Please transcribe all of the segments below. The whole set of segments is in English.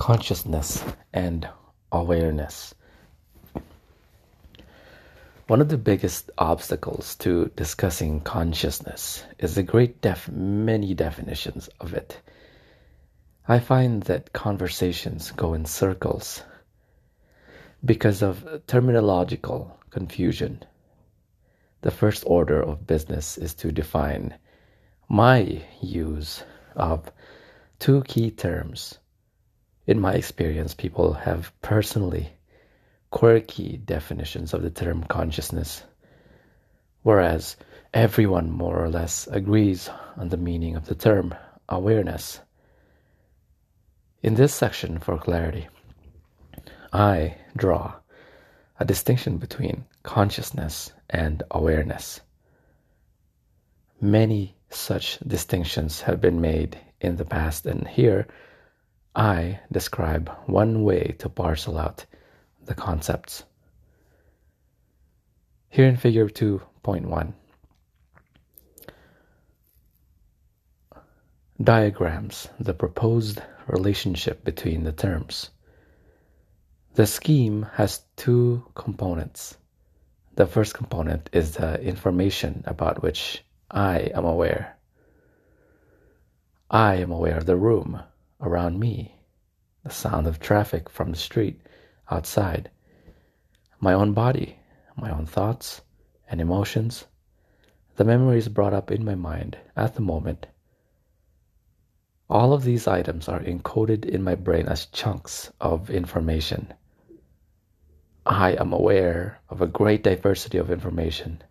consciousness and awareness. One of the biggest obstacles to discussing consciousness is the great def- many definitions of it. I find that conversations go in circles because of terminological confusion. The first order of business is to define my use of two key terms in my experience, people have personally quirky definitions of the term consciousness, whereas everyone more or less agrees on the meaning of the term awareness. In this section, for clarity, I draw a distinction between consciousness and awareness. Many such distinctions have been made in the past, and here I describe one way to parcel out the concepts. Here in figure 2.1, diagrams the proposed relationship between the terms. The scheme has two components. The first component is the information about which I am aware. I am aware of the room around me, the sound of traffic from the street outside, my own body, my own thoughts and emotions, the memories brought up in my mind at the moment. All of these items are encoded in my brain as chunks of information. I am aware of a great diversity of information.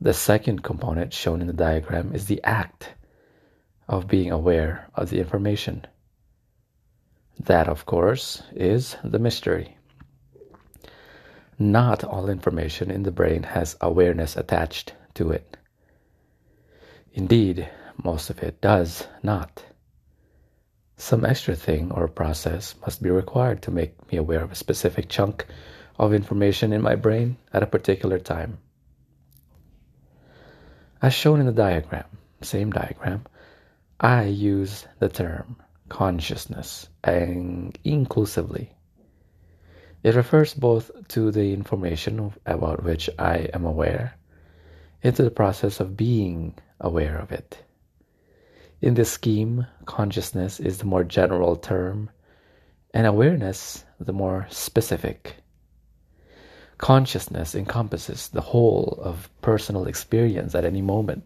The second component shown in the diagram is the act of being aware of the information. That, of course, is the mystery. Not all information in the brain has awareness attached to it. Indeed, most of it does not. Some extra thing or process must be required to make me aware of a specific chunk of information in my brain at a particular time. As shown in the diagram, same diagram, I use the term consciousness and inclusively. It refers both to the information about which I am aware and to the process of being aware of it. In this scheme, consciousness is the more general term and awareness the more specific. Consciousness encompasses the whole of personal experience at any moment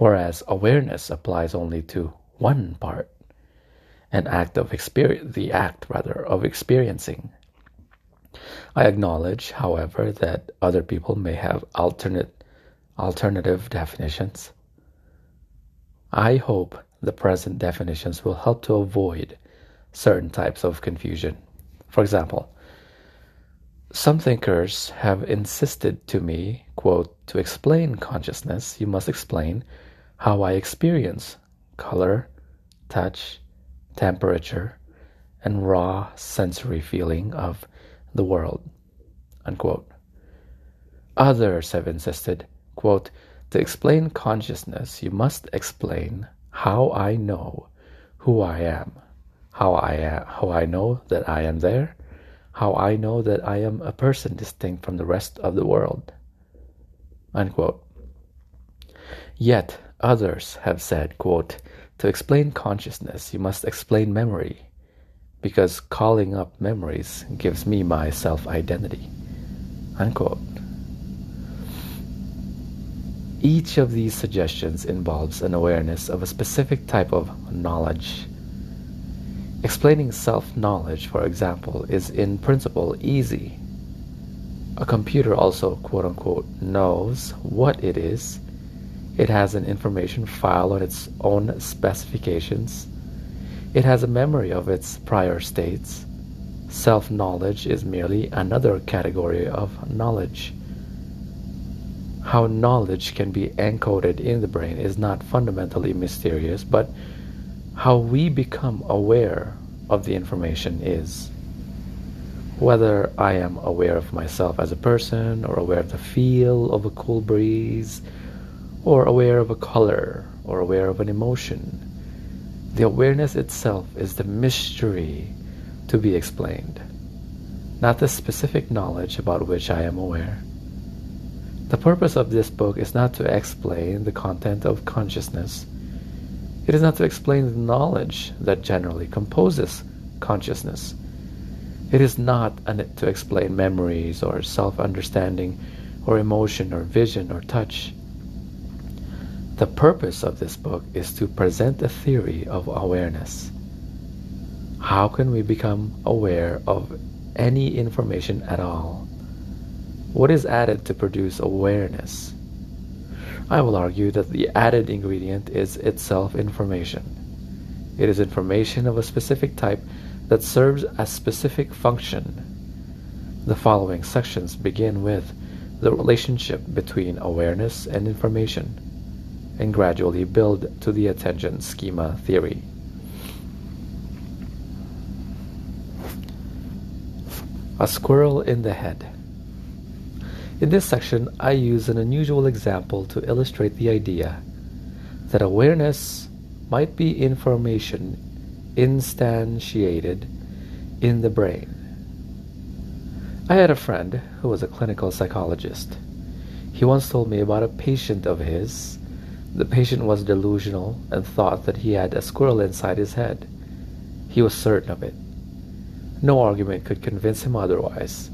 whereas awareness applies only to one part, an act of experience, the act rather of experiencing. I acknowledge, however, that other people may have alternate alternative definitions. I hope the present definitions will help to avoid certain types of confusion. For example, some thinkers have insisted to me, quote, to explain consciousness, you must explain how I experience color, touch, temperature, and raw sensory feeling of the world. Unquote. Others have insisted, quote, to explain consciousness, you must explain how I know who I am, how I am, how I know that I am there, how I know that I am a person distinct from the rest of the world. Unquote. Yet Others have said, quote, to explain consciousness, you must explain memory, because calling up memories gives me my self-identity, unquote. Each of these suggestions involves an awareness of a specific type of knowledge. Explaining self-knowledge, for example, is in principle easy. A computer also, quote-unquote, knows what it is it has an information file on its own specifications. It has a memory of its prior states. Self-knowledge is merely another category of knowledge. How knowledge can be encoded in the brain is not fundamentally mysterious, but how we become aware of the information is. Whether I am aware of myself as a person or aware of the feel of a cool breeze or aware of a color or aware of an emotion The awareness itself is the mystery to be explained, not the specific knowledge about which I am aware. The purpose of this book is not to explain the content of consciousness. It is not to explain the knowledge that generally composes consciousness. It is not to explain memories or self-understanding or emotion or vision or touch. The purpose of this book is to present a theory of awareness. How can we become aware of any information at all? What is added to produce awareness? I will argue that the added ingredient is itself information. It is information of a specific type that serves a specific function. The following sections begin with the relationship between awareness and information and gradually build to the attention schema theory. A squirrel in the head. In this section, I use an unusual example to illustrate the idea that awareness might be information instantiated in the brain. I had a friend who was a clinical psychologist. He once told me about a patient of his the patient was delusional and thought that he had a squirrel inside his head. He was certain of it. No argument could convince him otherwise.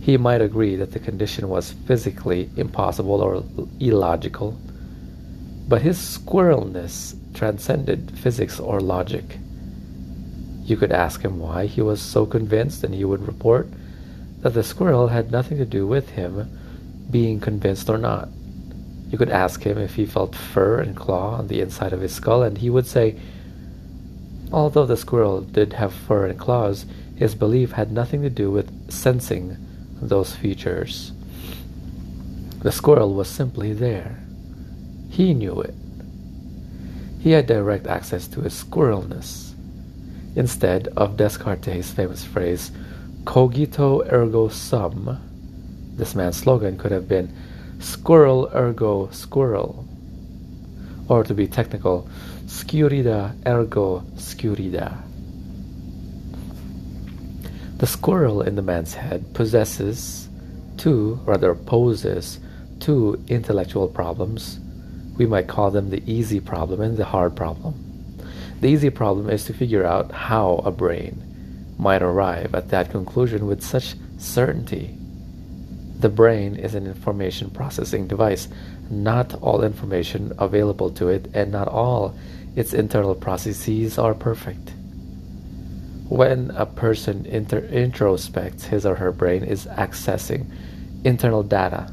He might agree that the condition was physically impossible or illogical, but his squirrelness transcended physics or logic. You could ask him why he was so convinced, and he would report that the squirrel had nothing to do with him being convinced or not. You could ask him if he felt fur and claw on the inside of his skull, and he would say, although the squirrel did have fur and claws, his belief had nothing to do with sensing those features. The squirrel was simply there. He knew it. He had direct access to his squirrelness. Instead of Descartes' famous phrase, cogito ergo sum, this man's slogan could have been, squirrel ergo squirrel. Or to be technical, scurida ergo scurida. The squirrel in the man's head possesses two, rather poses two intellectual problems. We might call them the easy problem and the hard problem. The easy problem is to figure out how a brain might arrive at that conclusion with such certainty the brain is an information processing device. Not all information available to it and not all its internal processes are perfect. When a person inter- introspects his or her brain is accessing internal data.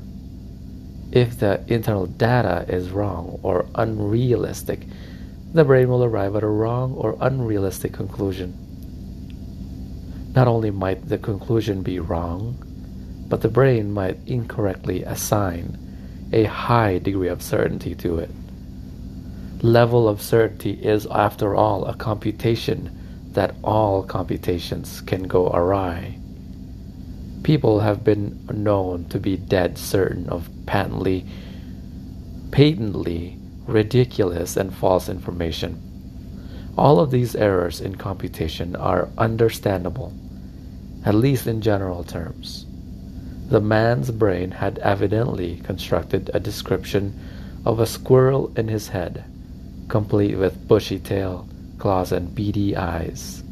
If the internal data is wrong or unrealistic, the brain will arrive at a wrong or unrealistic conclusion. Not only might the conclusion be wrong, but the brain might incorrectly assign a high degree of certainty to it. Level of certainty is, after all, a computation that all computations can go awry. People have been known to be dead certain of patently, patently ridiculous and false information. All of these errors in computation are understandable, at least in general terms. The man's brain had evidently constructed a description of a squirrel in his head, complete with bushy tail, claws, and beady eyes.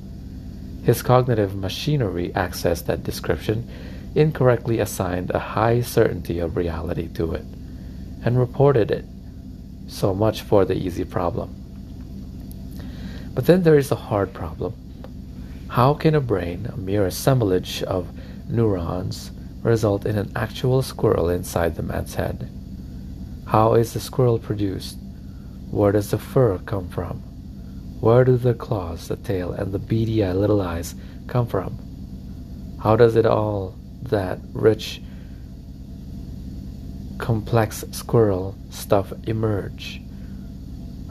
His cognitive machinery accessed that description, incorrectly assigned a high certainty of reality to it, and reported it. So much for the easy problem. But then there is a hard problem. How can a brain, a mere assemblage of neurons, result in an actual squirrel inside the man's head. How is the squirrel produced? Where does the fur come from? Where do the claws, the tail, and the beady little eyes come from? How does it all, that rich, complex squirrel stuff emerge?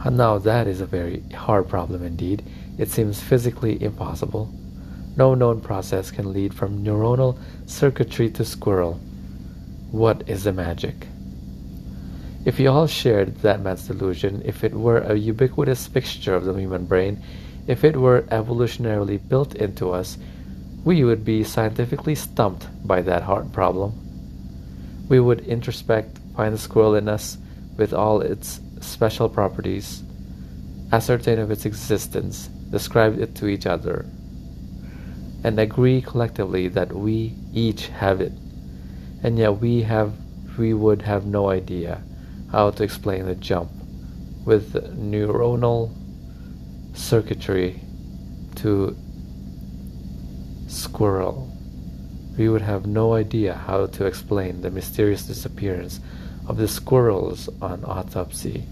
And now that is a very hard problem indeed. It seems physically impossible. No known process can lead from neuronal circuitry to squirrel. What is the magic? If we all shared that man's delusion, if it were a ubiquitous fixture of the human brain, if it were evolutionarily built into us, we would be scientifically stumped by that hard problem. We would introspect, find the squirrel in us with all its special properties, ascertain of its existence, describe it to each other, and agree collectively that we each have it. And yet we have we would have no idea how to explain the jump with neuronal circuitry to squirrel. We would have no idea how to explain the mysterious disappearance of the squirrels on autopsy.